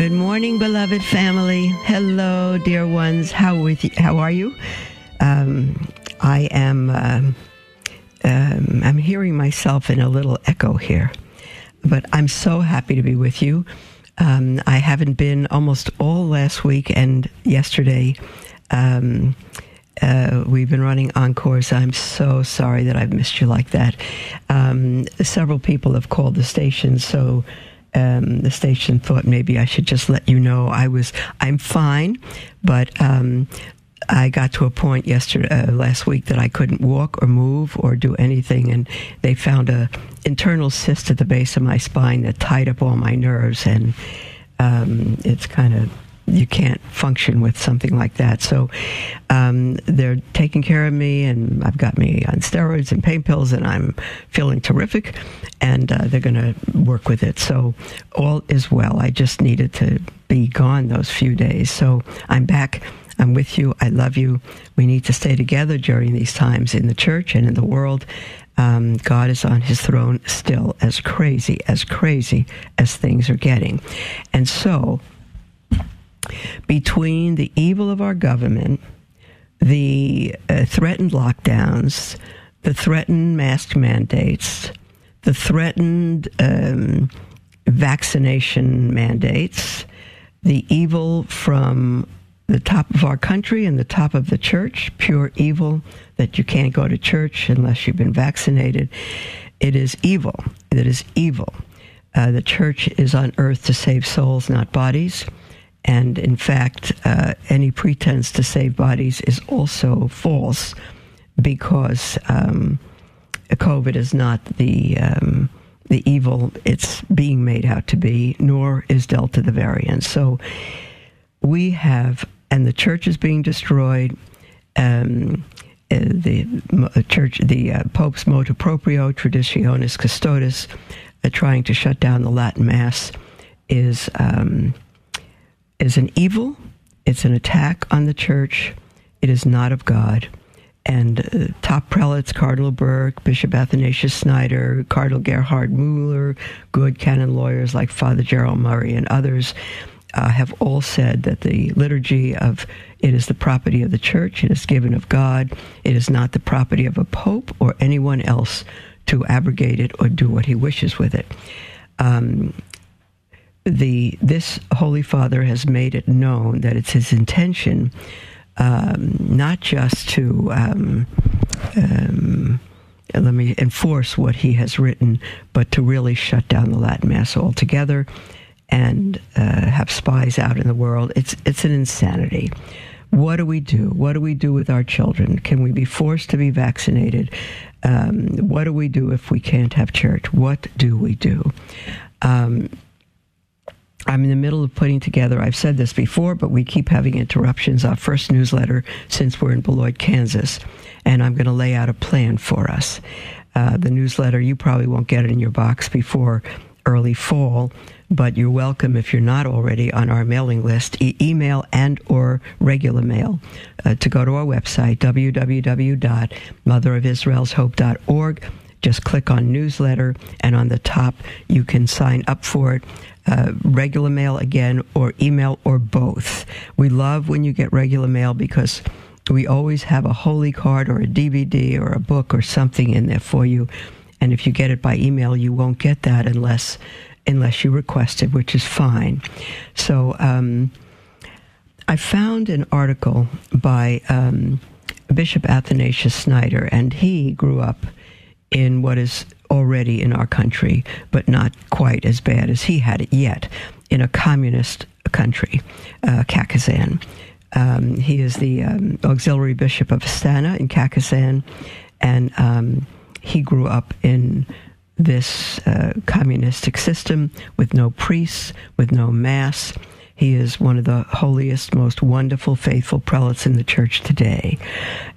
Good morning, beloved family. Hello, dear ones. How with you? How are you? Um, I am. Um, um, I'm hearing myself in a little echo here, but I'm so happy to be with you. Um, I haven't been almost all last week and yesterday. Um, uh, we've been running encores. I'm so sorry that I've missed you like that. Um, several people have called the station, so um, the station thought maybe I should just let you know I was I'm fine, but um, I got to a point yesterday uh, last week that I couldn't walk or move or do anything, and they found a internal cyst at the base of my spine that tied up all my nerves, and um, it's kind of you can't function with something like that. So um, they're taking care of me, and I've got me on steroids and pain pills, and I'm feeling terrific. And uh, they're going to work with it. So all is well. I just needed to be gone those few days. So I'm back. I'm with you. I love you. We need to stay together during these times in the church and in the world. Um, God is on his throne still, as crazy, as crazy as things are getting. And so, between the evil of our government, the uh, threatened lockdowns, the threatened mask mandates, the threatened um, vaccination mandates, the evil from the top of our country and the top of the church, pure evil that you can't go to church unless you've been vaccinated. It is evil. It is evil. Uh, the church is on earth to save souls, not bodies. And in fact, uh, any pretense to save bodies is also false because um, COVID is not the um, the evil it's being made out to be, nor is Delta the variant. So we have, and the church is being destroyed. Um, uh, the uh, church, the uh, Pope's motu proprio, Traditionis custodes, uh, trying to shut down the Latin Mass, is um, is an evil. It's an attack on the church. It is not of God. And uh, top prelates, Cardinal Burke, Bishop Athanasius Schneider, Cardinal Gerhard Mueller, good canon lawyers like Father Gerald Murray and others uh, have all said that the liturgy of it is the property of the church, it is given of God, it is not the property of a pope or anyone else to abrogate it or do what he wishes with it. Um, the this Holy Father has made it known that it's his intention um, not just to um, um, let me enforce what he has written, but to really shut down the Latin Mass altogether and uh, have spies out in the world. It's it's an insanity. What do we do? What do we do with our children? Can we be forced to be vaccinated? Um, what do we do if we can't have church? What do we do? I'm in the middle of putting together, I've said this before, but we keep having interruptions. Our first newsletter since we're in Beloit, Kansas, and I'm going to lay out a plan for us. Uh, the newsletter, you probably won't get it in your box before early fall, but you're welcome if you're not already on our mailing list, e- email and or regular mail, uh, to go to our website, www.motherofisraelshope.org. Just click on newsletter, and on the top, you can sign up for it uh, regular mail again, or email, or both. We love when you get regular mail because we always have a holy card or a DVD or a book or something in there for you. And if you get it by email, you won't get that unless unless you request it, which is fine. So um, I found an article by um, Bishop Athanasius Schneider, and he grew up in what is already in our country, but not quite as bad as he had it yet, in a communist country, uh, Kakazan. Um, he is the um, auxiliary bishop of Astana in Kakazan, and um, he grew up in this uh, communistic system with no priests, with no mass. He is one of the holiest, most wonderful, faithful prelates in the church today.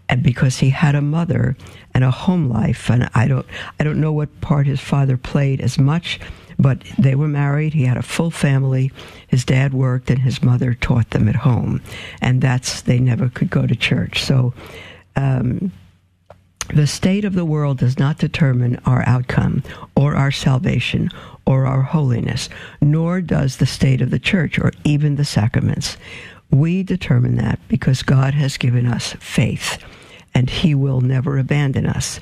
And because he had a mother and a home life, and I don't, I don't know what part his father played as much, but they were married. He had a full family. His dad worked, and his mother taught them at home, and that's they never could go to church. So. Um, the state of the world does not determine our outcome or our salvation or our holiness, nor does the state of the church or even the sacraments. We determine that because God has given us faith and He will never abandon us.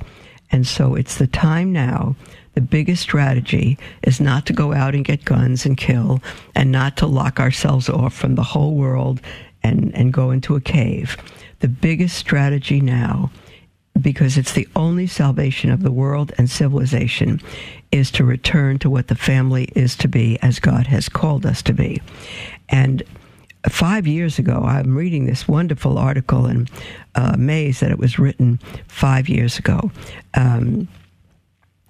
And so it's the time now. The biggest strategy is not to go out and get guns and kill and not to lock ourselves off from the whole world and, and go into a cave. The biggest strategy now because it's the only salvation of the world and civilization is to return to what the family is to be as God has called us to be. And five years ago, I'm reading this wonderful article and uh, amazed that it was written five years ago. Um,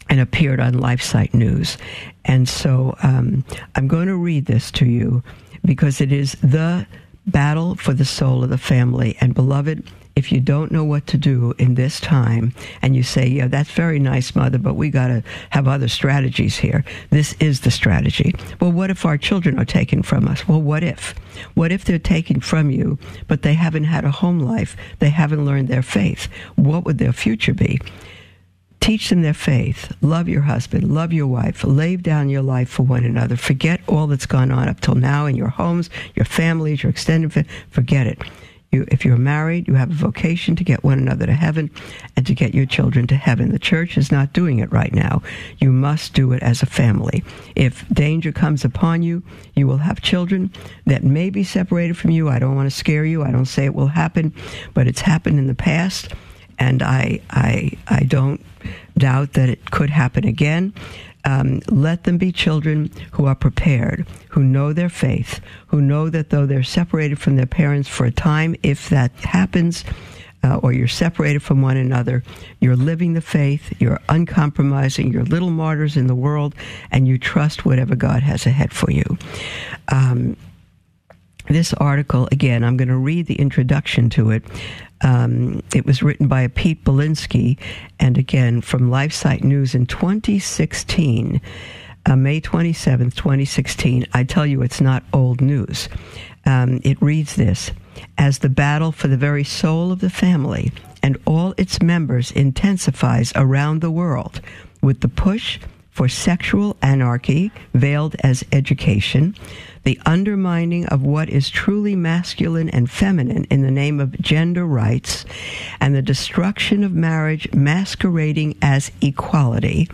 and appeared on LifeSite News. And so um, I'm going to read this to you because it is the battle for the soul of the family. And beloved, if you don't know what to do in this time and you say, yeah, that's very nice, mother, but we got to have other strategies here. This is the strategy. Well, what if our children are taken from us? Well, what if? What if they're taken from you, but they haven't had a home life? They haven't learned their faith. What would their future be? Teach them their faith. Love your husband. Love your wife. Lay down your life for one another. Forget all that's gone on up till now in your homes, your families, your extended family. Forget it. You, if you're married, you have a vocation to get one another to heaven and to get your children to heaven. The church is not doing it right now. You must do it as a family. If danger comes upon you, you will have children that may be separated from you. I don't want to scare you. I don't say it will happen, but it's happened in the past, and I I I don't doubt that it could happen again. Um, let them be children who are prepared, who know their faith, who know that though they're separated from their parents for a time, if that happens, uh, or you're separated from one another, you're living the faith, you're uncompromising, you're little martyrs in the world, and you trust whatever God has ahead for you. Um, this article, again, I'm going to read the introduction to it. Um, it was written by Pete Baklinski, and again from LifeSite News in 2016, uh, May 27th, 2016. I tell you, it's not old news. Um, it reads this As the battle for the very soul of the family and all its members intensifies around the world with the push for sexual anarchy veiled as education, the undermining of what is truly masculine and feminine in the name of gender rights, and the destruction of marriage masquerading as equality,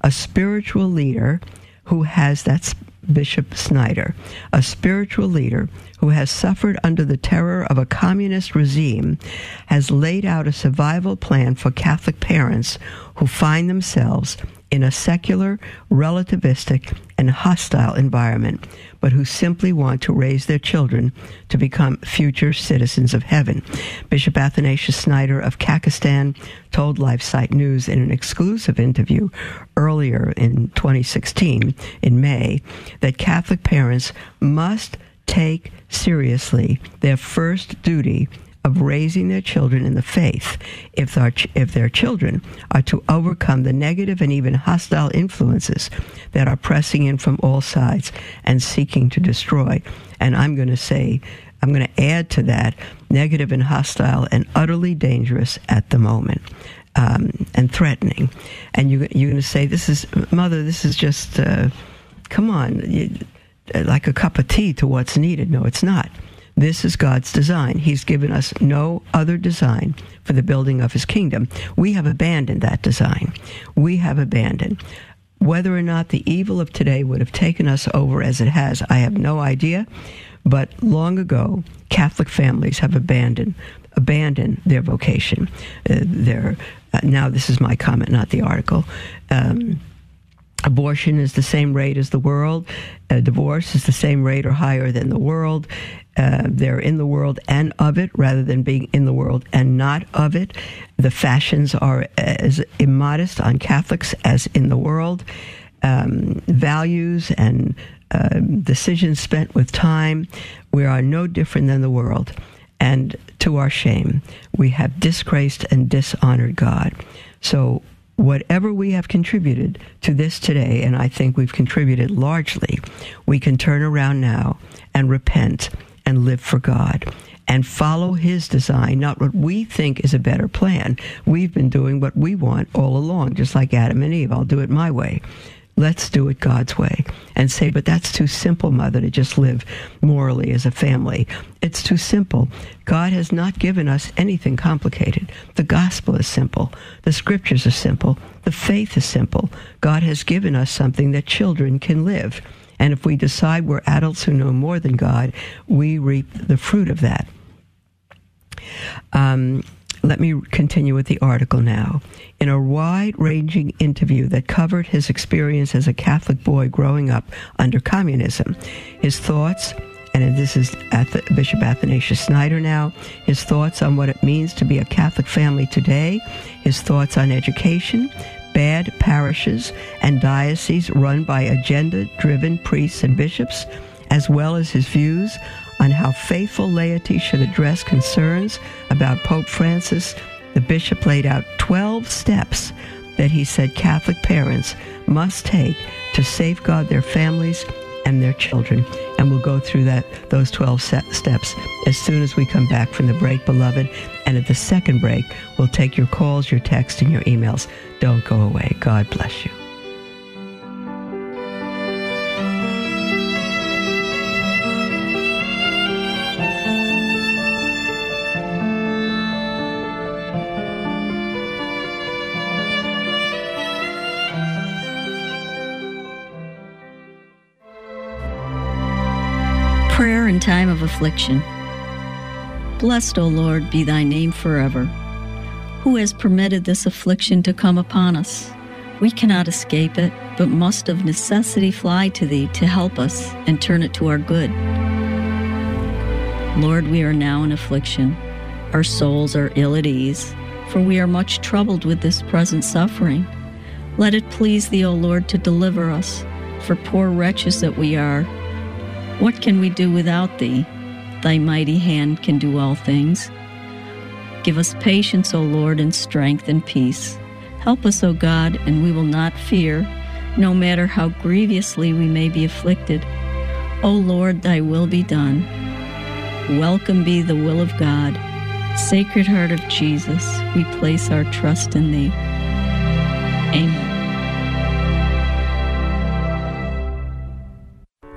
a spiritual leader who has that's Bishop Schneider, a spiritual leader who has suffered under the terror of a communist regime, has laid out a survival plan for Catholic parents who find themselves in a secular, relativistic, and hostile environment, but who simply want to raise their children to become future citizens of heaven. Bishop Athanasius Schneider of Kakistan told LifeSite News in an exclusive interview earlier in 2016, in May, that Catholic parents must take seriously their first duty of raising their children in the faith if their, if their children are to overcome the negative and even hostile influences that are pressing in from all sides and seeking to destroy. And I'm going to say, I'm going to add to that negative and hostile and utterly dangerous at the moment. Um, and threatening, and you, you're going to say, "This is mother. This is just, uh, come on, you, like a cup of tea to what's needed." No, it's not. This is God's design. He's given us no other design for the building of his kingdom. We have abandoned that design. We have abandoned. Whether or not the evil of today would have taken us over as it has, I have no idea. But long ago, Catholic families have abandoned abandoned their vocation. Uh, their uh, now, this is my comment, not the article. Um, abortion is the same rate as the world. Uh, divorce is the same rate or higher than the world. Uh, they're in the world and of it rather than being in the world and not of it. The fashions are as immodest on Catholics as in the world. Um, values and uh, decisions spent with time. We are no different than the world. And to our shame, we have disgraced and dishonored God. So, whatever we have contributed to this today, and I think we've contributed largely, we can turn around now and repent and live for God and follow His design, not what we think is a better plan. We've been doing what we want all along, just like Adam and Eve. I'll do it my way. Let's do it God's way and say, but that's too simple, mother, to just live morally as a family. It's too simple. God has not given us anything complicated. The gospel is simple. The scriptures are simple. The faith is simple. God has given us something that children can live. And if we decide we're adults who know more than God, we reap the fruit of that. Um, let me continue with the article now. In a wide ranging interview that covered his experience as a Catholic boy growing up under communism, his thoughts, and this is Bishop Athanasius Schneider now, his thoughts on what it means to be a Catholic family today, his thoughts on education, bad parishes, and dioceses run by agenda driven priests and bishops, as well as his views on how faithful laity should address concerns about Pope Francis, the bishop laid out 12 steps that he said Catholic parents must take to safeguard their families and their children. And we'll go through that those 12 steps as soon as we come back from the break, beloved. And at the second break, we'll take your calls, your texts, and your emails. Don't go away. God bless you. Affliction. Blessed, O Lord, be thy name forever. Who has permitted this affliction to come upon us? We cannot escape it, but must of necessity fly to thee to help us and turn it to our good. Lord, we are now in affliction. Our souls are ill at ease, for we are much troubled with this present suffering. Let it please thee, O Lord, to deliver us, for poor wretches that we are what can we do without thee? Thy mighty hand can do all things. Give us patience, O Lord, and strength and peace. Help us, O God, and we will not fear, no matter how grievously we may be afflicted. O Lord, thy will be done. Welcome be the will of God. Sacred Heart of Jesus, we place our trust in thee. Amen.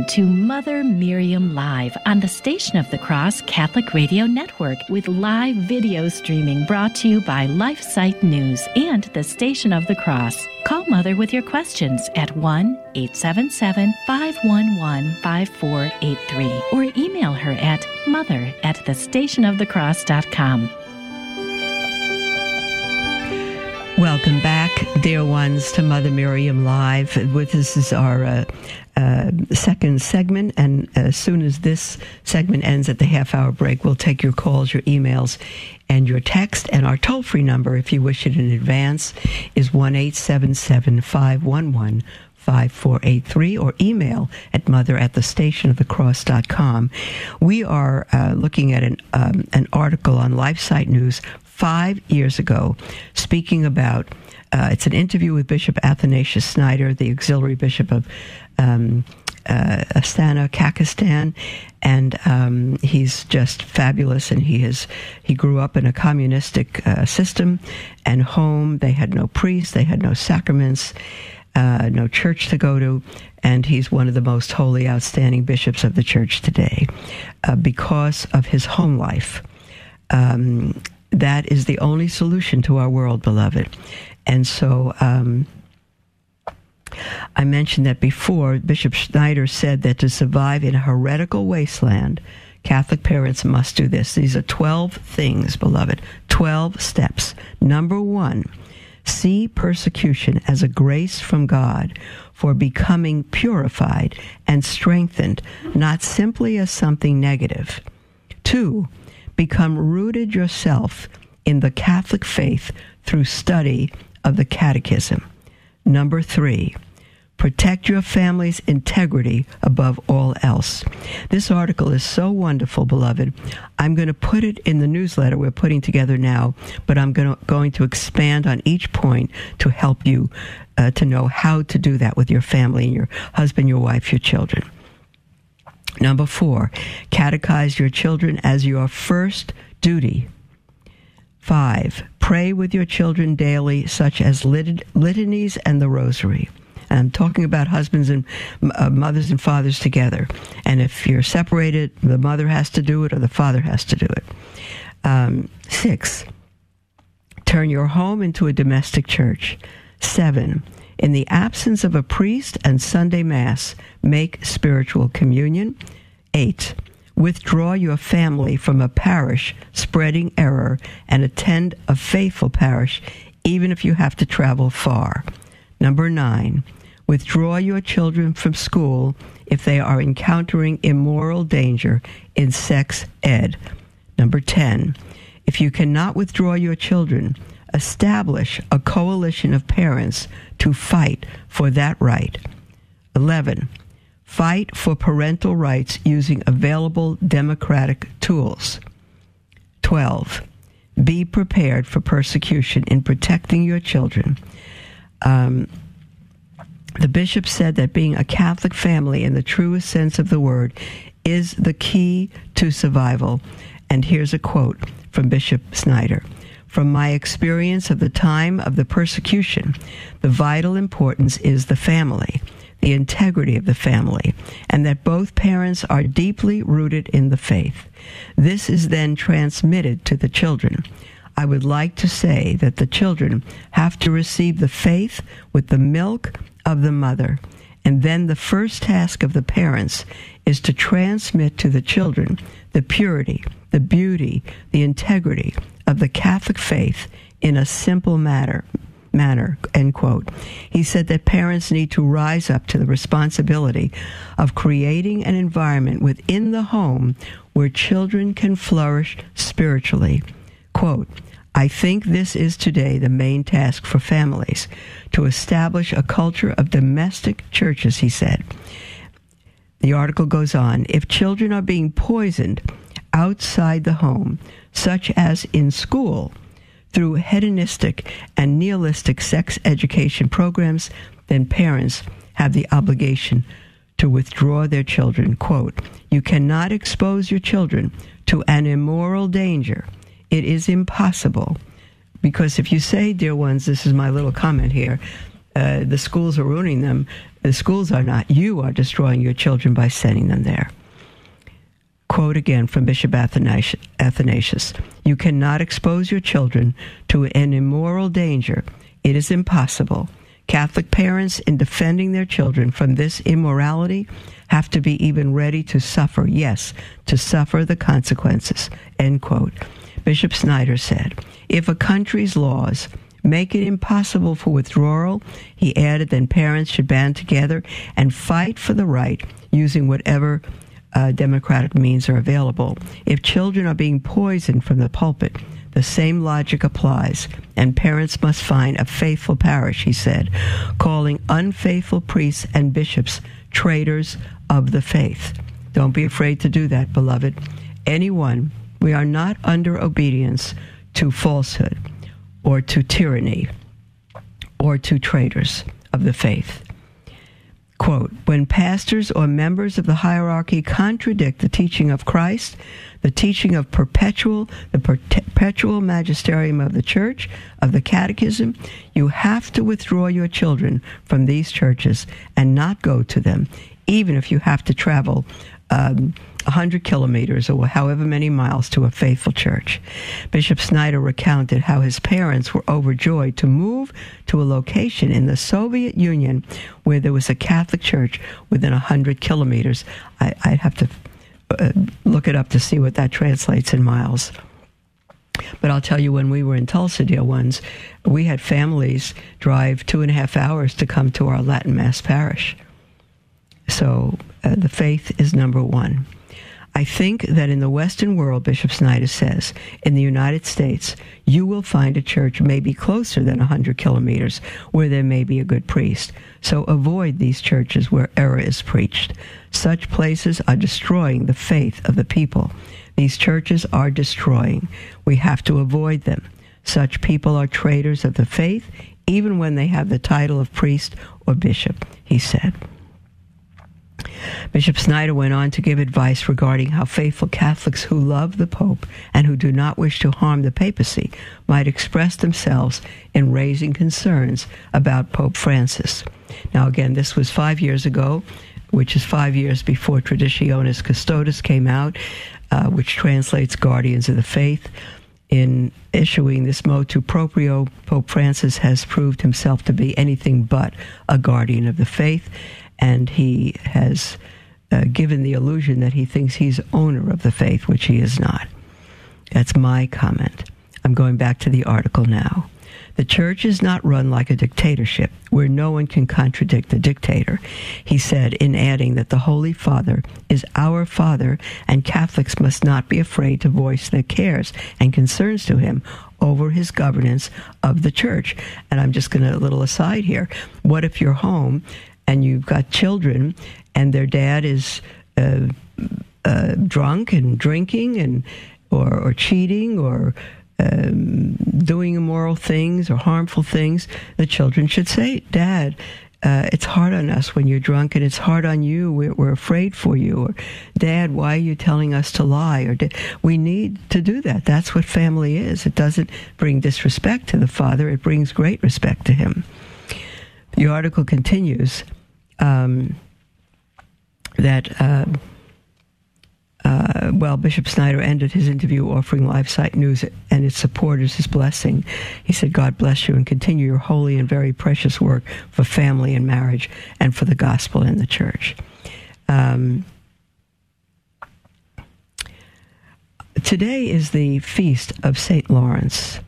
Welcome to Mother Miriam Live on the Station of the Cross Catholic Radio Network with live video streaming brought to you by LifeSite News and the Station of the Cross. Call Mother with your questions at 1 877 511 5483 or email her at mother at thestationofthecross.com. Welcome back, dear ones, to Mother Miriam Live. With this is our uh, uh, second segment, and as soon as this segment ends at the half hour break, we'll take your calls, your emails, and your text. And our toll free number, if you wish it in advance, is one eight seven seven five one one. 5483 or email at mother at the station of the cross.com. We are uh, looking at an, um, an article on LifeSite News five years ago speaking about Uh, it's an interview with Bishop Athanasius Schneider, the auxiliary bishop of um, uh, Astana, Kakistan, and um, he's just fabulous. And he has he grew up in a communistic uh, system and home. They had no priests, they had no sacraments, uh, no church to go to, and he's one of the most holy, outstanding bishops of the church today uh, because of his home life. Um, that is the only solution to our world, beloved. And so. Um, I mentioned that before. Bishop Schneider said that to survive in a heretical wasteland, Catholic parents must do this. These are 12 things, beloved, 12 steps. Number one, see persecution as a grace from God for becoming purified and strengthened, not simply as something negative. Two, become rooted yourself in the Catholic faith through study of the Catechism. Number three, protect your family's integrity above all else. This article is so wonderful, beloved. I'm going to put it in the newsletter we're putting together now, but I'm going to, going to expand on each point to help you uh, to know how to do that with your family and your husband, your wife, your children. Number four, catechize your children as your first duty. Five, pray with your children daily, such as lit- litanies and the rosary. And I'm talking about husbands and uh, mothers and fathers together. And if you're separated, the mother has to do it or the father has to do it. Um, six, turn your home into a domestic church. Seven, in the absence of a priest and Sunday Mass, make spiritual communion. Eight, withdraw your family from a parish spreading error and attend a faithful parish, even if you have to travel far. Number nine, withdraw your children from school if they are encountering immoral danger in sex ed. Number 10, if you cannot withdraw your children, establish a coalition of parents to fight for that right. 11. Fight for parental rights using available democratic tools. 12. Be prepared for persecution in protecting your children. Um, the bishop said that being a Catholic family in the truest sense of the word is the key to survival. And here's a quote from Bishop Schneider. From my experience of the time of the persecution, the vital importance is the family the integrity of the family, and that both parents are deeply rooted in the faith. This is then transmitted to the children. I would like to say that the children have to receive the faith with the milk of the mother. And then the first task of the parents is to transmit to the children the purity, the beauty, the integrity of the Catholic faith in a simple matter, manner, end quote. He said that parents need to rise up to the responsibility of creating an environment within the home where children can flourish spiritually. Quote, I think this is today the main task for families to establish a culture of domestic churches, he said. The article goes on if children are being poisoned outside the home, such as in school, through hedonistic and nihilistic sex education programs, then parents have the obligation to withdraw their children. Quote, You cannot expose your children to an immoral danger. It is impossible. Because if you say, dear ones, this is my little comment here, uh, the schools are ruining them, the schools are not. You are destroying your children by sending them there. Quote again from Bishop Athanasius You cannot expose your children to an immoral danger. It is impossible. Catholic parents, in defending their children from this immorality, have to be even ready to suffer, yes, to suffer the consequences. End quote. Bishop Schneider said, If a country's laws make it impossible for withdrawal, he added, then parents should band together and fight for the right using whatever uh, democratic means are available. If children are being poisoned from the pulpit, the same logic applies, and parents must find a faithful parish, he said, calling unfaithful priests and bishops traitors of the faith. Don't be afraid to do that, beloved. Anyone, we are not under obedience to falsehood or to tyranny. or to traitors of the faith. Quote, when pastors or members of the hierarchy contradict the teaching of Christ, the teaching of perpetual, the perpetual magisterium of the church, of the catechism, you have to withdraw your children from these churches and not go to them, even if you have to travel um, 100 kilometers or however many miles to a faithful church. Bishop Schneider recounted how his parents were overjoyed to move to a location in the Soviet Union where there was a Catholic church within 100 kilometers. I, would have to uh, look it up to see what that translates in miles. But I'll tell you, when we were in Tulsa, dear ones, we had families drive two and a half hours to come to our Latin Mass parish. So uh, the faith is number one. I think that in the Western world, Bishop Schneider says, in the United States, you will find a church maybe closer than 100 kilometers where there may be a good priest. So avoid these churches where error is preached. Such places are destroying the faith of the people. These churches are destroying. We have to avoid them. Such people are traitors of the faith, even when they have the title of priest or bishop, he said. Bishop Schneider went on to give advice regarding how faithful Catholics who love the Pope and who do not wish to harm the papacy might express themselves in raising concerns about Pope Francis. Now, again, this was five years ago, which is five years before Traditionis Custodes came out, uh, which translates Guardians of the Faith. In issuing this motu proprio, Pope Francis has proved himself to be anything but a guardian of the faith and he has uh, given the illusion that he thinks he's owner of the faith, which he is not. That's my comment. I'm going back to the article now. The church is not run like a dictatorship where no one can contradict the dictator. He said, in adding that the Holy Father is our Father and Catholics must not be afraid to voice their cares and concerns to him over his governance of the church. And I'm just going to, a little aside here. What if you're home and you've got children and their dad is uh, uh, drunk and drinking and or, or cheating or um, doing immoral things or harmful things, the children should say, "Dad, uh, it's hard on us when you're drunk, and it's hard on you. We're, we're, afraid for you." Or, "Dad, why are you telling us to lie?" Or, "We need to do that. That's what family is. It doesn't bring disrespect to the father; it brings great respect to him." The article continues um, that. Uh, uh, well, Bishop Schneider ended his interview offering LifeSite News and its supporters his blessing. He said, God bless you and continue your holy and very precious work for family and marriage and for the gospel and the church. Um, today is the feast of St. Lawrence.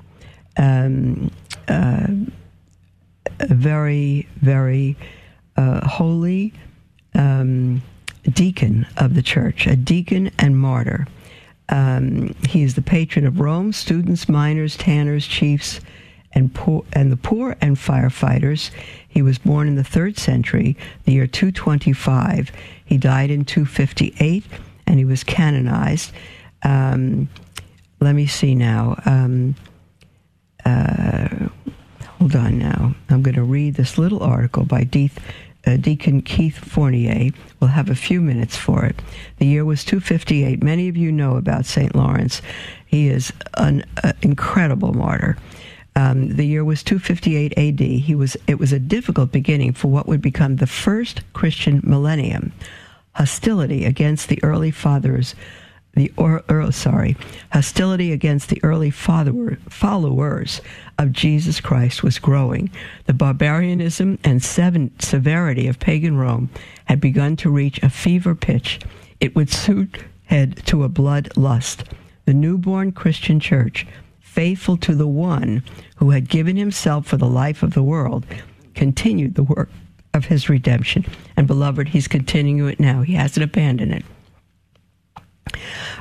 Um, uh, very, very uh, holy um, deacon of the church, a deacon and martyr. Um, he is the patron of Rome, students, miners, tanners, chiefs, and poor, and the poor and firefighters. He was born in the third century, the year 225. He died in 258, and he was canonized. Um, let me see now. Um, uh, hold on now. I'm going to read this little article by uh, Deacon Keith Fournier. We'll have a few minutes for it. The year was 258. Many of you know about St. Lawrence. He is an uh, incredible martyr. Um, the year was 258 AD. He was. It was a difficult beginning for what would become the first Christian millennium. Hostility against the early fathers the or, or, sorry hostility against the early follower, followers of Jesus Christ was growing. The barbarianism and seven, severity of pagan Rome had begun to reach a fever pitch. It would soon head to a bloodlust. The newborn Christian church, faithful to the one who had given himself for the life of the world, continued the work of his redemption. And beloved, he's continuing it now. He hasn't abandoned it.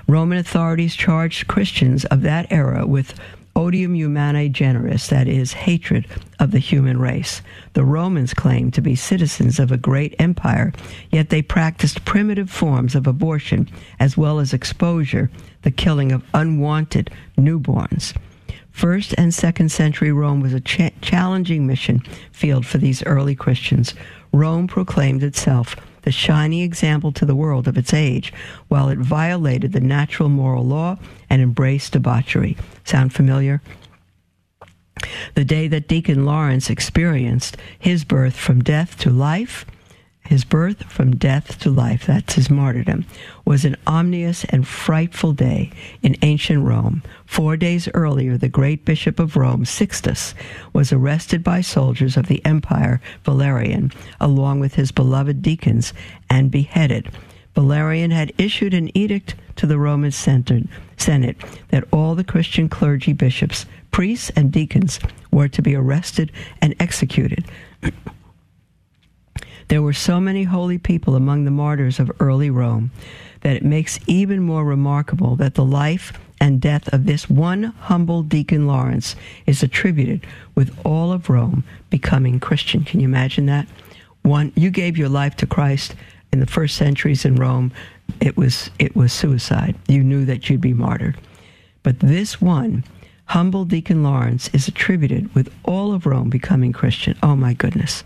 Roman authorities charged Christians of that era with odium humanae generis, that is, hatred of the human race. The Romans claimed to be citizens of a great empire, yet they practiced primitive forms of abortion as well as exposure, the killing of unwanted newborns. First and second century Rome was a cha- challenging mission field for these early Christians. Rome proclaimed itself the shining example to the world of its age, while it violated the natural moral law and embraced debauchery. Sound familiar? The day that Deacon Lawrence experienced his birth from death to life, his birth from death to life, that's his martyrdom, was an ominous and frightful day in ancient Rome. Four days earlier, the great bishop of Rome, Sixtus, was arrested by soldiers of the empire, Valerian, along with his beloved deacons, and beheaded. Valerian had issued an edict to the Roman Senate that all the Christian clergy, bishops, priests, and deacons were to be arrested and executed. There were so many holy people among the martyrs of early Rome that it makes even more remarkable that the life and death of this one humble deacon Lawrence is attributed with all of Rome becoming Christian. Can you imagine that? One, you gave your life to Christ in the first centuries in Rome. It was it was suicide. You knew that you'd be martyred. But this one humble Deacon Lawrence is attributed with all of Rome becoming Christian. Oh my goodness.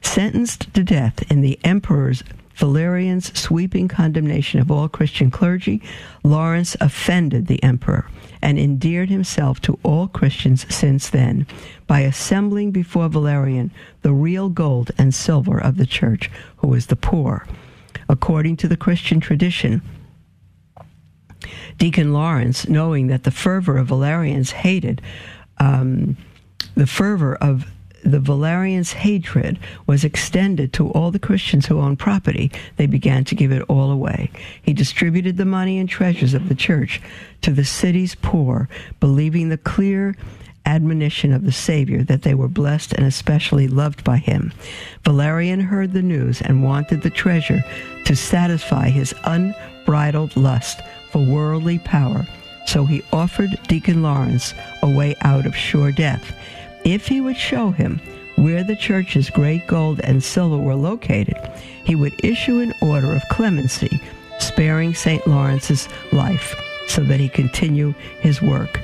Sentenced to death in the emperor's Valerian's sweeping condemnation of all Christian clergy, Lawrence offended the emperor and endeared himself to all Christians since then by assembling before Valerian the real gold and silver of the church, who was the poor. According to the Christian tradition, Deacon Lawrence, knowing that the fervor of Valerians hated, um, the fervor of the Valerians' hatred was extended to all the Christians who owned property. They began to give it all away. He distributed the money and treasures of the church to the city's poor, believing the clear admonition of the Savior that they were blessed and especially loved by him. Valerian heard the news and wanted the treasure to satisfy his unbridled lust for worldly power. So he offered Deacon Lawrence a way out of sure death. If he would show him where the church's great gold and silver were located, he would issue an order of clemency, sparing St. Lawrence's life so that he continue his work.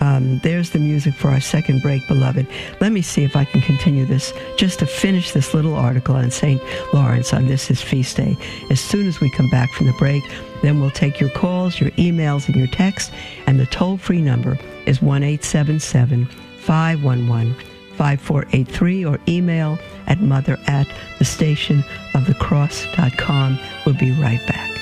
Um, there's the music for our second break, beloved. Let me see if I can continue this just to finish this little article on St. Lawrence on this his feast day. As soon as we come back from the break, then we'll take your calls, your emails, and your texts. And the toll free number is 1 877 511 5483 or email at mother at the station of the cross.com. We'll be right back.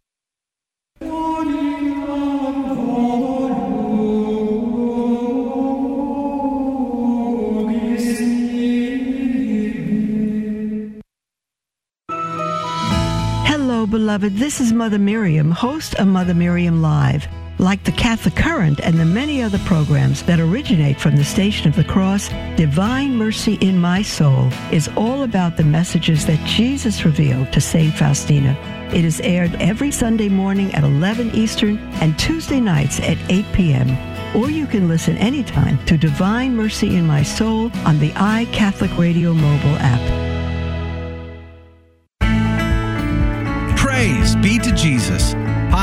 beloved. This is Mother Miriam, host of Mother Miriam Live. Like the Catholic Current and the many other programs that originate from the Station of the Cross, Divine Mercy in My Soul is all about the messages that Jesus revealed to St. Faustina. It is aired every Sunday morning at 11 Eastern and Tuesday nights at 8 p.m. Or you can listen anytime to Divine Mercy in My Soul on the iCatholic Radio mobile app.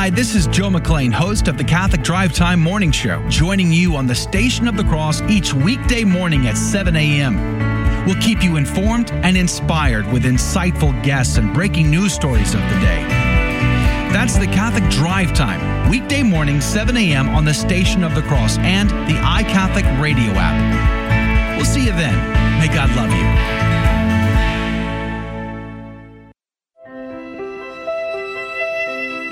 Hi, this is Joe McClane, host of the Catholic Drive Time Morning Show, joining you on the Station of the Cross each weekday morning at 7 a.m. We'll keep you informed and inspired with insightful guests and breaking news stories of the day. That's the Catholic Drive Time, weekday morning, 7 a.m. on the Station of the Cross and the iCatholic radio app. We'll see you then. May God love you.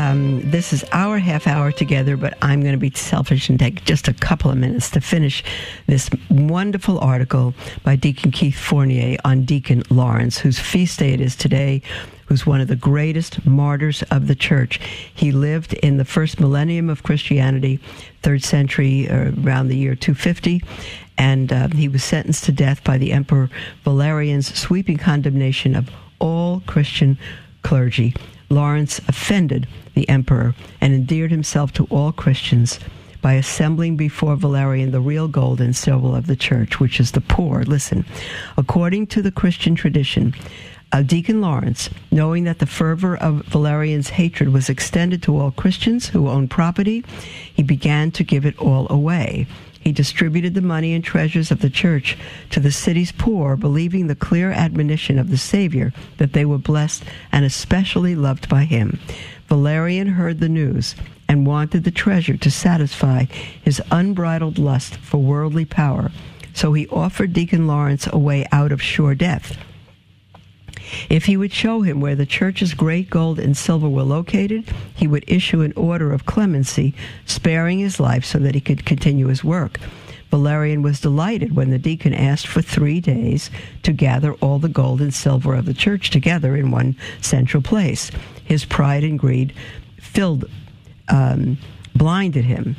Um, this is our half hour together, but I'm going to be selfish and take just a couple of minutes to finish this wonderful article by Deacon Keith Fournier on Deacon Lawrence, whose feast day it is today, who's one of the greatest martyrs of the church. He lived in the first millennium of Christianity, third century, uh, around the year 250, and uh, he was sentenced to death by the Emperor Valerian's sweeping condemnation of all Christian clergy. Lawrence offended the emperor and endeared himself to all Christians by assembling before Valerian the real gold and silver of the church, which is the poor. Listen, according to the Christian tradition, uh, Deacon Lawrence, knowing that the fervor of Valerian's hatred was extended to all Christians who owned property, he began to give it all away. He distributed the money and treasures of the church to the city's poor, believing the clear admonition of the Savior that they were blessed and especially loved by him. Valerian heard the news and wanted the treasure to satisfy his unbridled lust for worldly power. So he offered Deacon Lawrence a way out of sure death. If he would show him where the church's great gold and silver were located, he would issue an order of clemency, sparing his life so that he could continue his work. Valerian was delighted when the deacon asked for three days to gather all the gold and silver of the church together in one central place. His pride and greed filled, um, blinded him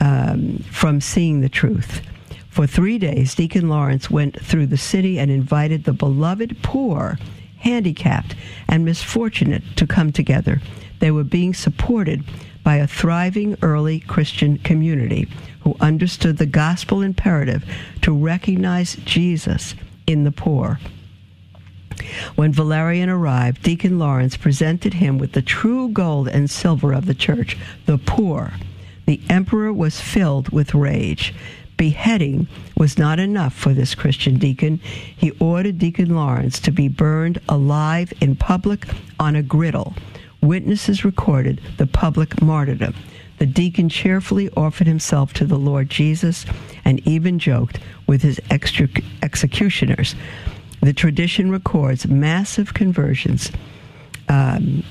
um, from seeing the truth. For three days, Deacon Lawrence went through the city and invited the beloved poor handicapped, and misfortunate to come together. They were being supported by a thriving early Christian community who understood the gospel imperative to recognize Jesus in the poor. When Valerian arrived, Deacon Lawrence presented him with the true gold and silver of the church, the poor. The emperor was filled with rage beheading was not enough for this Christian deacon. He ordered Deacon Lawrence to be burned alive in public on a griddle. Witnesses recorded the public martyrdom. The deacon cheerfully offered himself to the Lord Jesus and even joked with his executioners. The tradition records massive conversions. Um,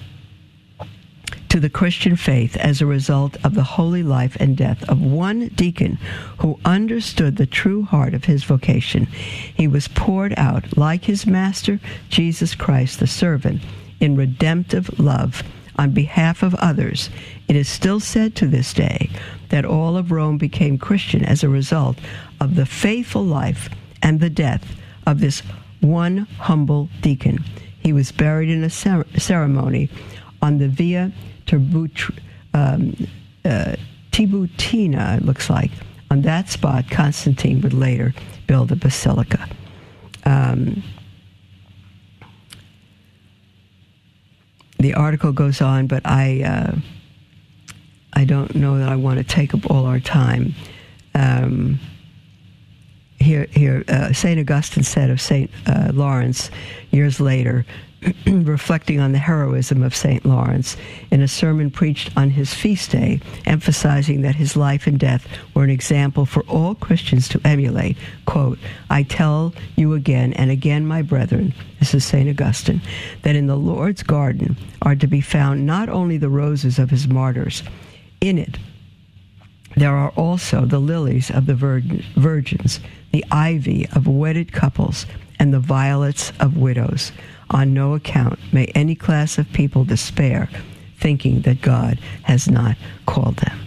the Christian faith as a result of the holy life and death of one deacon who understood the true heart of his vocation. He was poured out like his master, Jesus Christ, the servant, in redemptive love on behalf of others. It is still said to this day that all of Rome became Christian as a result of the faithful life and the death of this one humble deacon. He was buried in a ceremony on the Via Um, uh, Tiburtina, it looks like. On that spot, Constantine would later build a basilica. Um, the article goes on, but I uh, I don't know that I want to take up all our time. Um, here, here, uh, Saint Augustine said of Saint uh, Lawrence years later reflecting on the heroism of St. Lawrence in a sermon preached on his feast day, emphasizing that his life and death were an example for all Christians to emulate. Quote, I tell you again and again, my brethren, this is St. Augustine, that in the Lord's garden are to be found not only the roses of his martyrs, in it there are also the lilies of the virgins, the ivy of wedded couples, and the violets of widows. On no account may any class of people despair, thinking that God has not called them.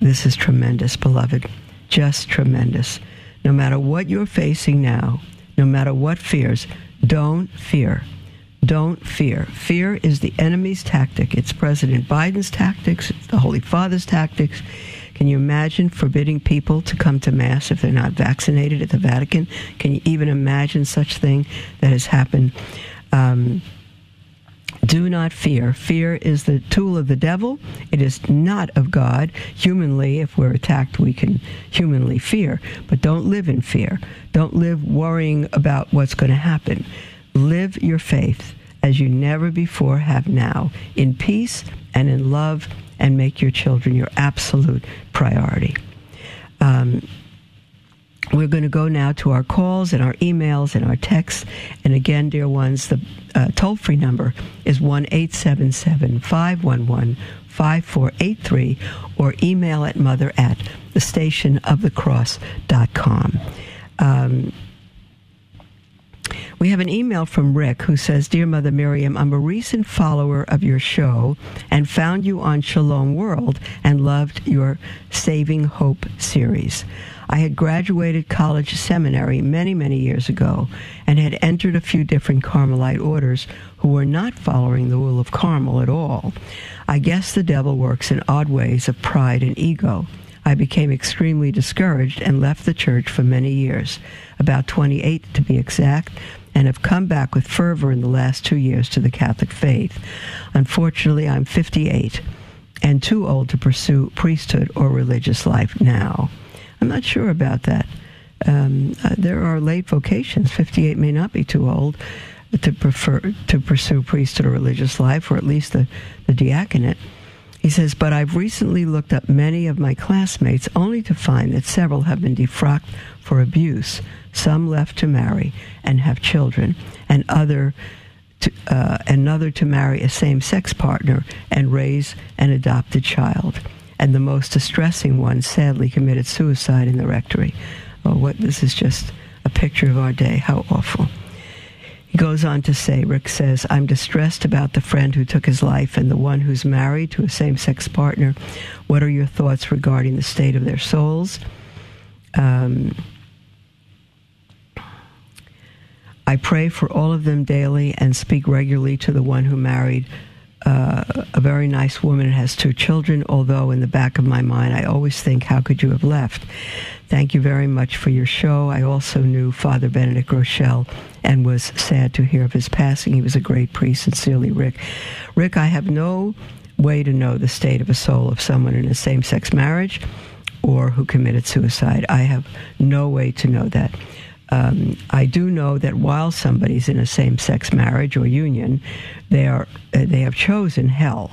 This is tremendous, beloved. Just tremendous. No matter what you're facing now, no matter what fears, don't fear. Don't fear. Fear is the enemy's tactic. It's President Biden's tactics, it's the Holy Father's tactics. Can you imagine forbidding people to come to Mass if they're not vaccinated at the Vatican? Can you even imagine such thing that has happened? Um, do not fear. Fear is the tool of the devil. It is not of God. Humanly, if we're attacked, we can humanly fear. But don't live in fear. Don't live worrying about what's going to happen. Live your faith as you never before have now, in peace and in love, and make your children your absolute priority. Um, we're going to go now to our calls and our emails and our texts. And again, dear ones, the uh, toll free number is 1 877 511 5483 or email at mother at the station of the cross.com. Um, we have an email from Rick who says, Dear Mother Miriam, I'm a recent follower of your show and found you on Shalom World and loved your Saving Hope series. I had graduated college seminary many, many years ago and had entered a few different Carmelite orders who were not following the rule of Carmel at all. I guess the devil works in odd ways of pride and ego. I became extremely discouraged and left the church for many years, about 28 to be exact, and have come back with fervor in the last two years to the Catholic faith. Unfortunately, I'm 58 and too old to pursue priesthood or religious life now. I'm not sure about that. Um, uh, there are late vocations. 58 may not be too old to prefer to pursue priesthood or religious life, or at least the, the diaconate. He says, but I've recently looked up many of my classmates only to find that several have been defrocked for abuse, some left to marry and have children, and other to, uh, another to marry a same-sex partner and raise an adopted child and the most distressing one sadly committed suicide in the rectory. Oh, what this is just a picture of our day. How awful. He goes on to say, Rick says, I'm distressed about the friend who took his life and the one who's married to a same sex partner. What are your thoughts regarding the state of their souls? Um, I pray for all of them daily and speak regularly to the one who married uh, a very nice woman and has two children, although in the back of my mind, I always think, how could you have left? Thank you very much for your show. I also knew Father Benedict Groeschel and was sad to hear of his passing. He was a great priest. Sincerely, Rick. Rick, I have no way to know the state of a soul of someone in a same sex marriage or who committed suicide. I have no way to know that. Um, I do know that while somebody's in a same-sex marriage or union, they are uh, they have chosen hell,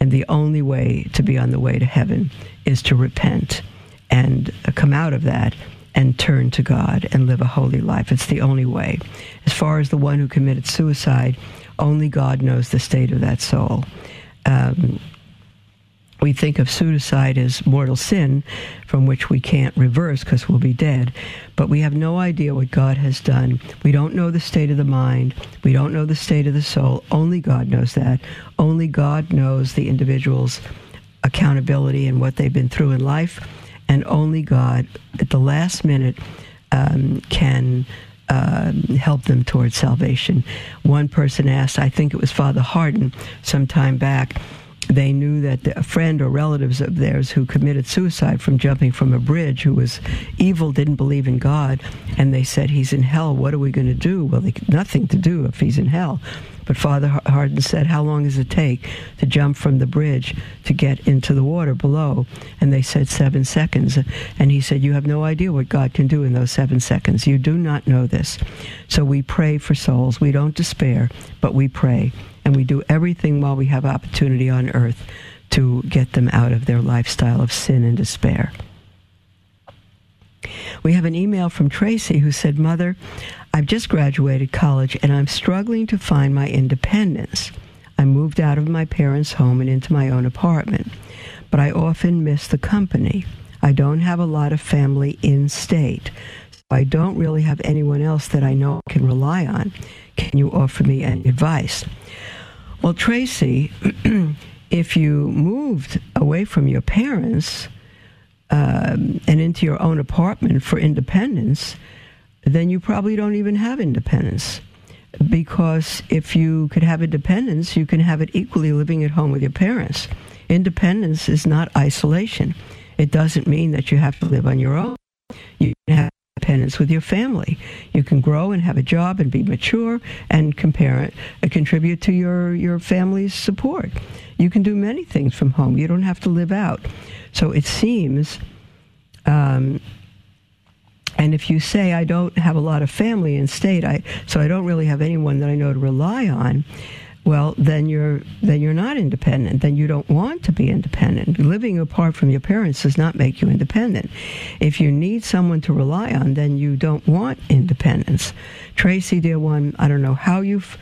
and the only way to be on the way to heaven is to repent and uh, come out of that and turn to God and live a holy life. It's the only way. As far as the one who committed suicide, only God knows the state of that soul. Um, we think of suicide as mortal sin from which we can't reverse because we'll be dead. But we have no idea what God has done. We don't know the state of the mind. We don't know the state of the soul. Only God knows that. Only God knows the individual's accountability and what they've been through in life. And only God, at the last minute, um, can uh, help them towards salvation. One person asked, I think it was Father Hardon, some time back they knew that a friend or relatives of theirs who committed suicide from jumping from a bridge, who was evil, didn't believe in God, and they said, He's in hell. What are we going to do? Well, they, nothing to do if he's in hell. But Father Hardon said, How long does it take to jump from the bridge to get into the water below? And they said, Seven seconds. And he said, You have no idea what God can do in those seven seconds. You do not know this. So we pray for souls. We don't despair, but we pray and we do everything while we have opportunity on earth to get them out of their lifestyle of sin and despair. We have an email from Tracy who said, Mother, I've just graduated college and I'm struggling to find my independence. I moved out of my parents' home and into my own apartment, but I often miss the company. I don't have a lot of family in state. So I don't really have anyone else that I know I can rely on. Can you offer me any advice? Well, Tracy, if you moved away from your parents um, and into your own apartment for independence, then you probably don't even have independence. Because if you could have independence, you can have it equally living at home with your parents. Independence is not isolation. It doesn't mean that you have to live on your own. You have independence with your family. You can grow and have a job and be mature and uh, contribute to your, your family's support. You can do many things from home. You don't have to live out. So it seems, um, and if you say I don't have a lot of family in state, I so I don't really have anyone that I know to rely on well then you're then you're not independent then you don't want to be independent living apart from your parents does not make you independent if you need someone to rely on then you don't want independence tracy dear one i don't know how you've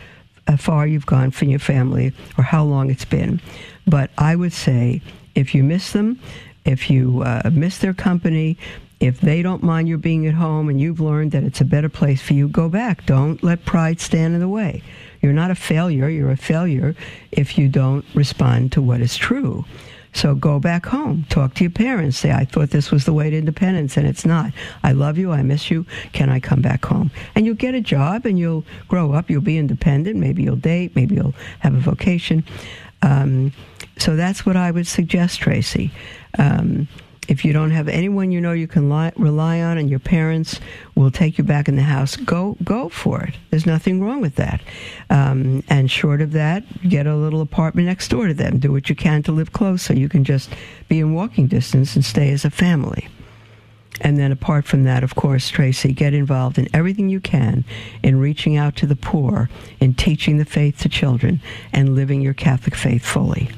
how far you've gone from your family or how long it's been but i would say if you miss them if you uh, miss their company if they don't mind your being at home and you've learned that it's a better place for you, go back. Don't let pride stand in the way. You're not a failure. You're a failure if you don't respond to what is true. So go back home, talk to your parents, say, I thought this was the way to independence, and it's not. I love you, I miss you, can I come back home? And you'll get a job and you'll grow up, you'll be independent, maybe you'll date, maybe you'll have a vocation. Um, so that's what I would suggest, Tracy. Um, if you don't have anyone you know you can rely on and your parents will take you back in the house go go for it. There's nothing wrong with that. Um, and short of that get a little apartment next door to them. Do what you can to live close so you can just be in walking distance and stay as a family. And then apart from that of course tracy get involved in everything you can in reaching out to the poor in teaching the faith to children and living your catholic faith fully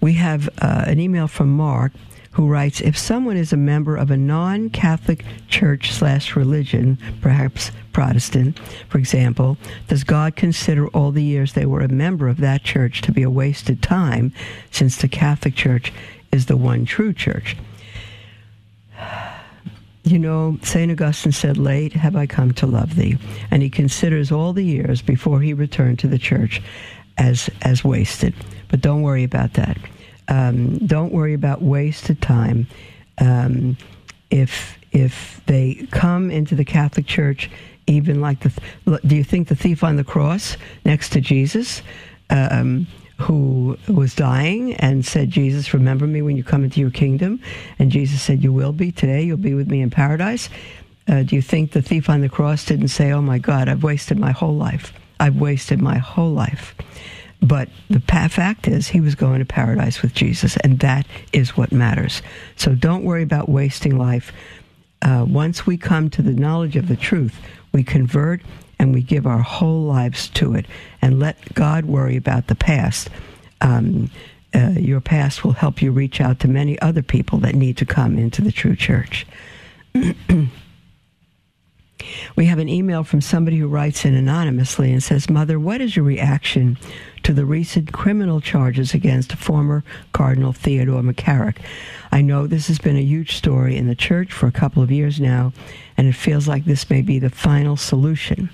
we have uh, an email from Mark who writes if someone is a member of a non-catholic church slash religion perhaps protestant for example does god consider all the years they were a member of that church to be a wasted time since the catholic church is the one true church you know, St. Augustine said, Late have I come to love thee. And he considers all the years before he returned to the church as, as wasted. But don't worry about that. Um, don't worry about wasted time. Um, if if they come into the Catholic Church, even like the, do you think the thief on the cross next to Jesus, um, who was dying and said, "Jesus, remember me when you come into your kingdom," and Jesus said, "You will be today. You'll be with me in paradise." Uh, do you think the thief on the cross didn't say, "Oh my God, I've wasted my whole life. I've wasted my whole life." But the fact is, he was going to paradise with Jesus, and that is what matters. So don't worry about wasting life. Uh, once we come to the knowledge of the truth, we convert and we give our whole lives to it and let God worry about the past. Um, uh, your past will help you reach out to many other people that need to come into the true church. We have an email from somebody who writes in anonymously and says, Mother, what is your reaction to the recent criminal charges against former Cardinal Theodore McCarrick? I know this has been a huge story in the church for a couple of years now, and it feels like this may be the final solution.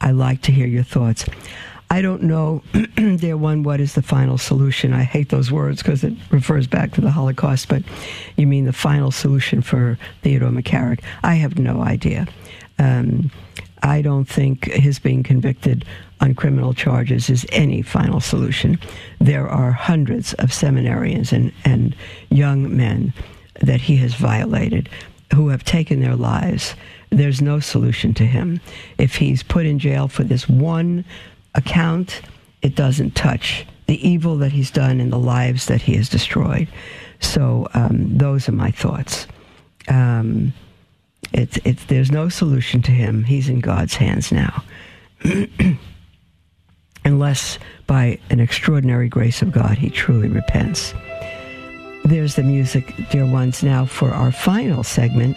I'd like to hear your thoughts. I don't know, dear one, what is the final solution? I hate those words because it refers back to the Holocaust, but you mean the final solution for Theodore McCarrick? I have no idea. Um, I don't think his being convicted on criminal charges is any final solution. There are hundreds of seminarians and, and young men that he has violated who have taken their lives. There's no solution to him. If he's put in jail for this one account, it doesn't touch the evil that he's done and the lives that he has destroyed. So um, those are my thoughts. Um, it's, it's, there's no solution to him. He's in God's hands now. Unless by an extraordinary grace of God he truly repents. There's the music, dear ones, now for our final segment.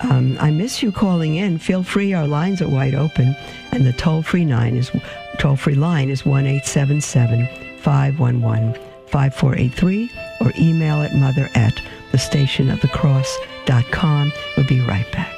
Um, I miss you calling in. Feel free, our lines are wide open, and the toll free line is toll free line is one eight seven seven five one one five four eight three, or email at mother at the station of the cross.com. We'll be right back.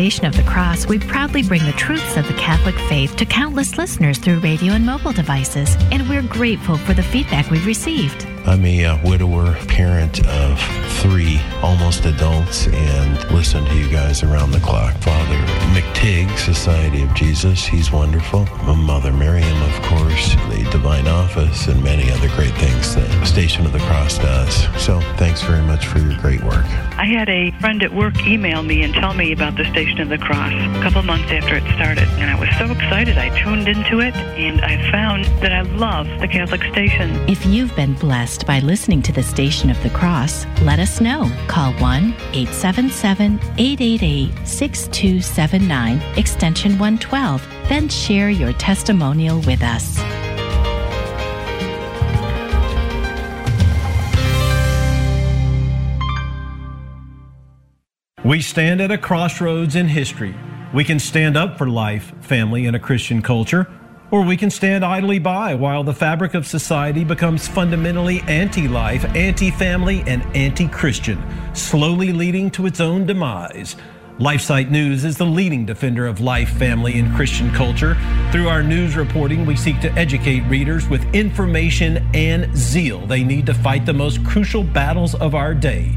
Of the Cross, we proudly bring the truths of the Catholic faith to countless listeners through radio and mobile devices, and we're grateful for the feedback we've received. I'm a uh, widower, parent of three almost adults, and listen to you guys around the clock. Father McTigg, Society of Jesus, he's wonderful. Mother Miriam, of course, the Divine Office, and many other great things that Station of the Cross does. So thanks very much for your great work. I had a friend at work email me and tell me about the Station of the Cross a couple months after it started, and I was so excited. I tuned into it, and I found that I love the Catholic station. If you've been blessed by listening to the Station of the Cross, let us know. Call 1 877 888 6279, extension 112, then share your testimonial with us. We stand at a crossroads in history. We can stand up for life, family, and a Christian culture or we can stand idly by while the fabric of society becomes fundamentally anti life, anti family, and anti Christian, slowly leading to its own demise. LifeSite News is the leading defender of life, family, and Christian culture. Through our news reporting, we seek to educate readers with information and zeal they need to fight the most crucial battles of our day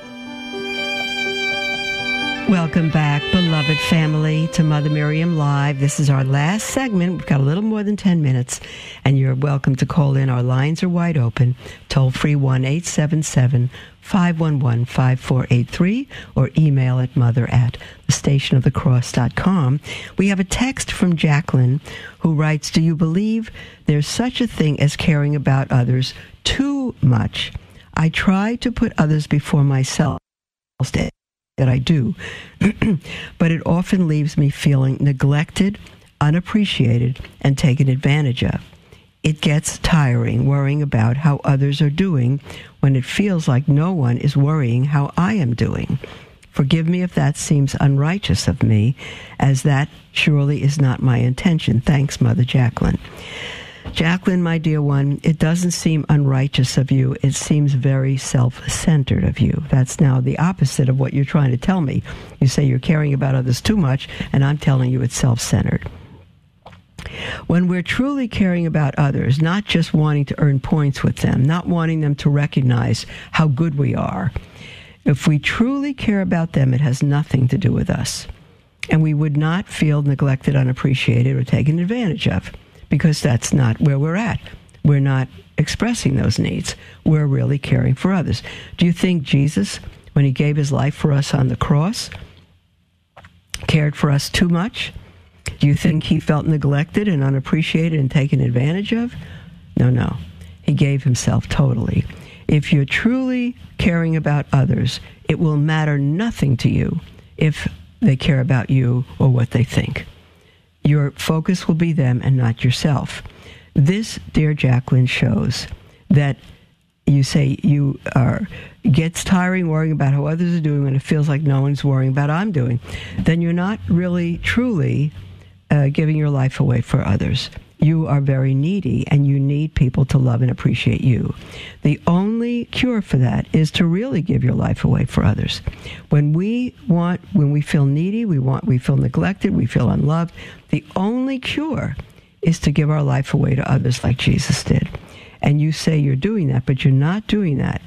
Welcome back, beloved family, to Mother Miriam Live. This is our last segment. We've got a little more than 10 minutes, and you're welcome to call in. Our lines are wide open. Toll free 1 877 511 5483 or email at mother at thestationofthecross.com. We have a text from Jacqueline who writes Do you believe there's such a thing as caring about others too much? I try to put others before myself that I do, but it often leaves me feeling neglected, unappreciated, and taken advantage of. It gets tiring worrying about how others are doing when it feels like no one is worrying how I am doing. Forgive me if that seems unrighteous of me, as that surely is not my intention. Thanks, Mother Jacqueline. Jacqueline, my dear one, it doesn't seem unrighteous of you. It seems very self centered of you. That's now the opposite of what you're trying to tell me. You say you're caring about others too much, and I'm telling you it's self centered. When we're truly caring about others, not just wanting to earn points with them, not wanting them to recognize how good we are, if we truly care about them, it has nothing to do with us. And we would not feel neglected, unappreciated, or taken advantage of because that's not where we're at. We're not expressing those needs. We're really caring for others. Do you think Jesus, when he gave his life for us on the cross, cared for us too much? Do you think he felt neglected and unappreciated and taken advantage of? No, no. He gave himself totally. If you're truly caring about others, it will matter nothing to you if they care about you or what they think. Your focus will be them and not yourself. This, dear Jacqueline, shows that you say you are gets tiring worrying about how others are doing when it feels like no one's worrying about I'm doing. Then you're not really truly uh, giving your life away for others you are very needy and you need people to love and appreciate you. The only cure for that is to really give your life away for others. When we want, when we feel needy, we want, we feel neglected, we feel unloved, the only cure is to give our life away to others like Jesus did. And you say you're doing that, but you're not doing that.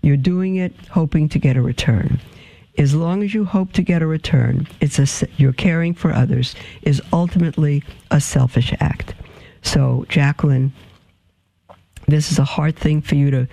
You're doing it hoping to get a return. As long as you hope to get a return, it's a, you're caring for others is ultimately a selfish act. So, Jacqueline, this is a hard thing for you to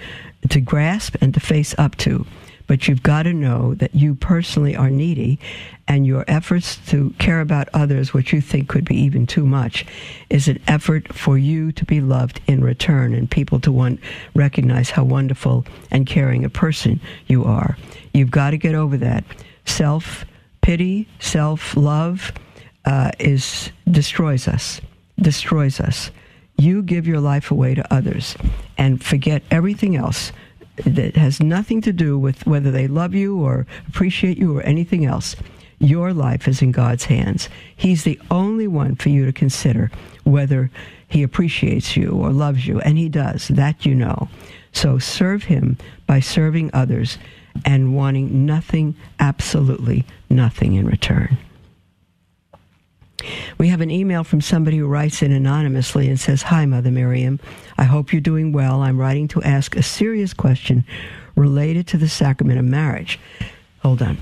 to grasp and to face up to. But you've got to know that you personally are needy, and your efforts to care about others, which you think could be even too much, is an effort for you to be loved in return and people to want, recognize how wonderful and caring a person you are. You've got to get over that. Self pity, self love uh, is destroys us, destroys us. You give your life away to others and forget everything else that has nothing to do with whether they love you or appreciate you or anything else. Your life is in God's hands. He's the only one for you to consider whether He appreciates you or loves you, and He does. That you know. So serve Him by serving others and wanting nothing, absolutely nothing in return. We have an email from somebody who writes in anonymously and says, Hi, Mother Miriam. I hope you're doing well. I'm writing to ask a serious question related to the sacrament of marriage. Hold on.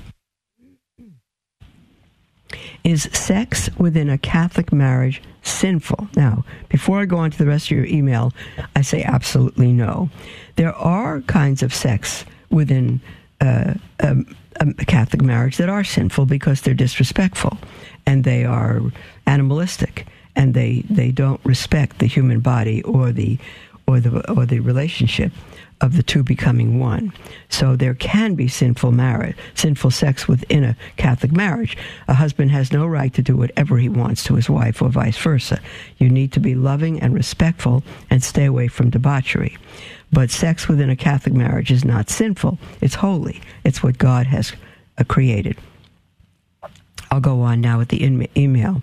Is sex within a Catholic marriage sinful? Now, before I go on to the rest of your email, I say absolutely no. There are kinds of sex within uh, a, a Catholic marriage that are sinful because they're disrespectful and they are animalistic and they, they don't respect the human body or the or the or the relationship of the two becoming one. So there can be sinful marriage, sinful sex within a Catholic marriage. A husband has no right to do whatever he wants to his wife or vice versa. You need to be loving and respectful and stay away from debauchery. But sex within a Catholic marriage is not sinful. It's holy. It's what God has uh, created. I'll go on now with the in- email.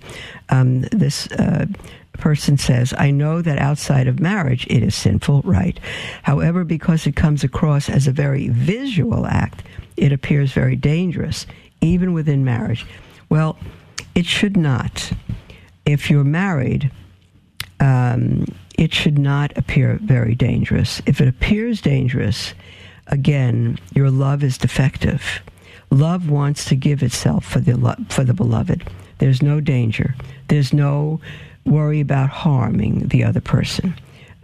Um, this uh, person says, I know that outside of marriage it is sinful, right? However, because it comes across as a very visual act, it appears very dangerous, even within marriage. Well, it should not. If you're married, um, it should not appear very dangerous. If it appears dangerous, again, your love is defective. Love wants to give itself for the for the beloved. There's no danger. There's no worry about harming the other person.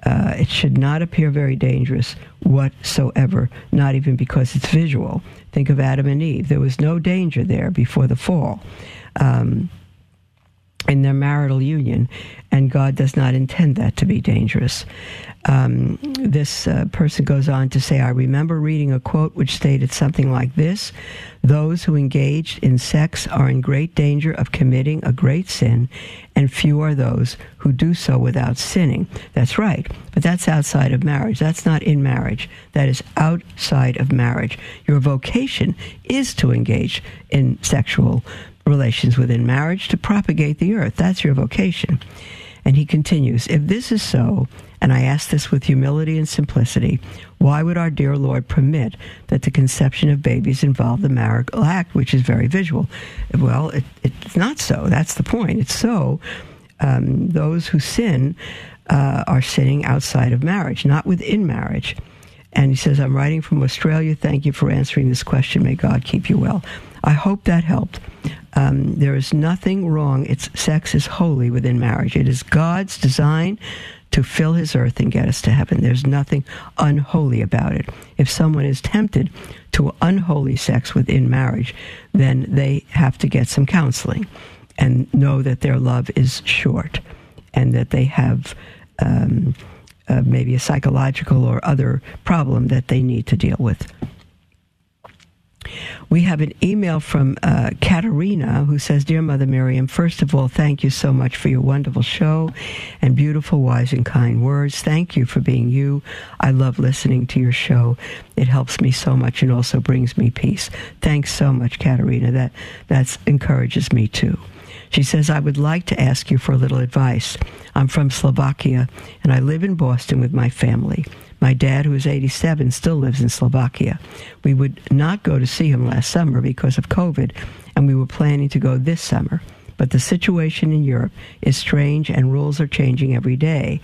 Uh, it should not appear very dangerous whatsoever, not even because it's visual. Think of Adam and Eve. There was no danger there before the fall. Um, in their marital union, and God does not intend that to be dangerous. Um, this uh, person goes on to say, I remember reading a quote which stated something like this Those who engage in sex are in great danger of committing a great sin, and few are those who do so without sinning. That's right, but that's outside of marriage. That's not in marriage. That is outside of marriage. Your vocation is to engage in sexual relations within marriage to propagate the earth. That's your vocation. And he continues, if this is so, and I ask this with humility and simplicity, why would our dear Lord permit that the conception of babies involve the marital act, which is very visual? Well, it, it's not so. That's the point. It's so. Um, those who sin uh, are sinning outside of marriage, not within marriage. And he says, I'm writing from Australia. Thank you for answering this question. May God keep you well. I hope that helped. Um, there is nothing wrong. It's sex is holy within marriage. It is God's design to fill His earth and get us to heaven. There's nothing unholy about it. If someone is tempted to unholy sex within marriage, then they have to get some counseling and know that their love is short and that they have. Um, uh, maybe a psychological or other problem that they need to deal with. We have an email from uh, Katerina who says, Dear Mother Miriam, first of all, thank you so much for your wonderful show and beautiful, wise, and kind words. Thank you for being you. I love listening to your show. It helps me so much and also brings me peace. Thanks so much, Katerina. That that encourages me too. She says, I would like to ask you for a little advice. I'm from Slovakia and I live in Boston with my family. My dad, who is 87, still lives in Slovakia. We would not go to see him last summer because of COVID, and we were planning to go this summer. But the situation in Europe is strange and rules are changing every day.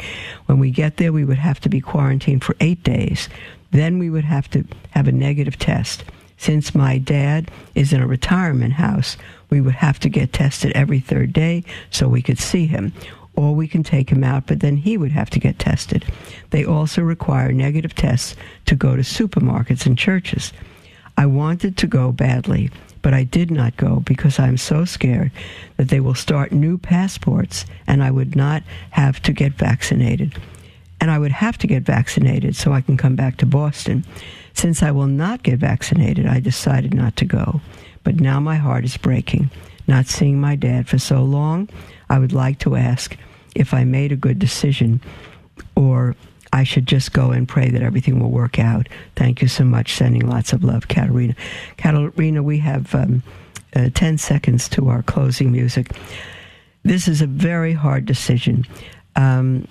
When we get there, we would have to be quarantined for eight days. Then we would have to have a negative test. Since my dad is in a retirement house, we would have to get tested every third day so we could see him. Or we can take him out, but then he would have to get tested. They also require negative tests to go to supermarkets and churches. I wanted to go badly, but I did not go because I'm so scared that they will start new passports and I would not have to get vaccinated. And I would have to get vaccinated so I can come back to Boston. Since I will not get vaccinated, I decided not to go. But now my heart is breaking. Not seeing my dad for so long, I would like to ask if I made a good decision or I should just go and pray that everything will work out. Thank you so much. Sending lots of love, Katerina. Katerina, we have um, uh, 10 seconds to our closing music. This is a very hard decision. Um,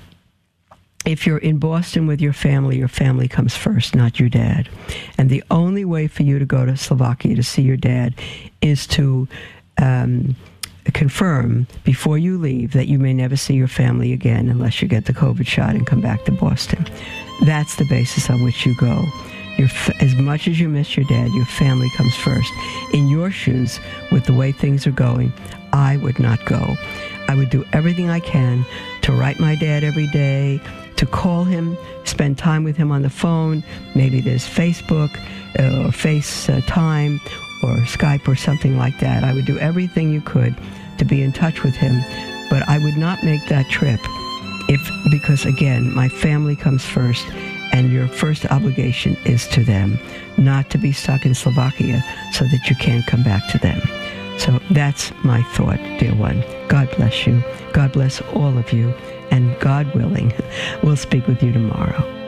if you're in Boston with your family, your family comes first, not your dad. And the only way for you to go to Slovakia to see your dad is to um, confirm before you leave that you may never see your family again unless you get the COVID shot and come back to Boston. That's the basis on which you go. As much as you miss your dad, your family comes first. In your shoes, with the way things are going, I would not go. I would do everything I can to write my dad every day, to call him, spend time with him on the phone. Maybe there's Facebook uh, or FaceTime or Skype or something like that. I would do everything you could to be in touch with him, but I would not make that trip if because again, my family comes first and your first obligation is to them, not to be stuck in Slovakia so that you can't come back to them. So that's my thought, dear one. God bless you. God bless all of you. And God willing, we'll speak with you tomorrow.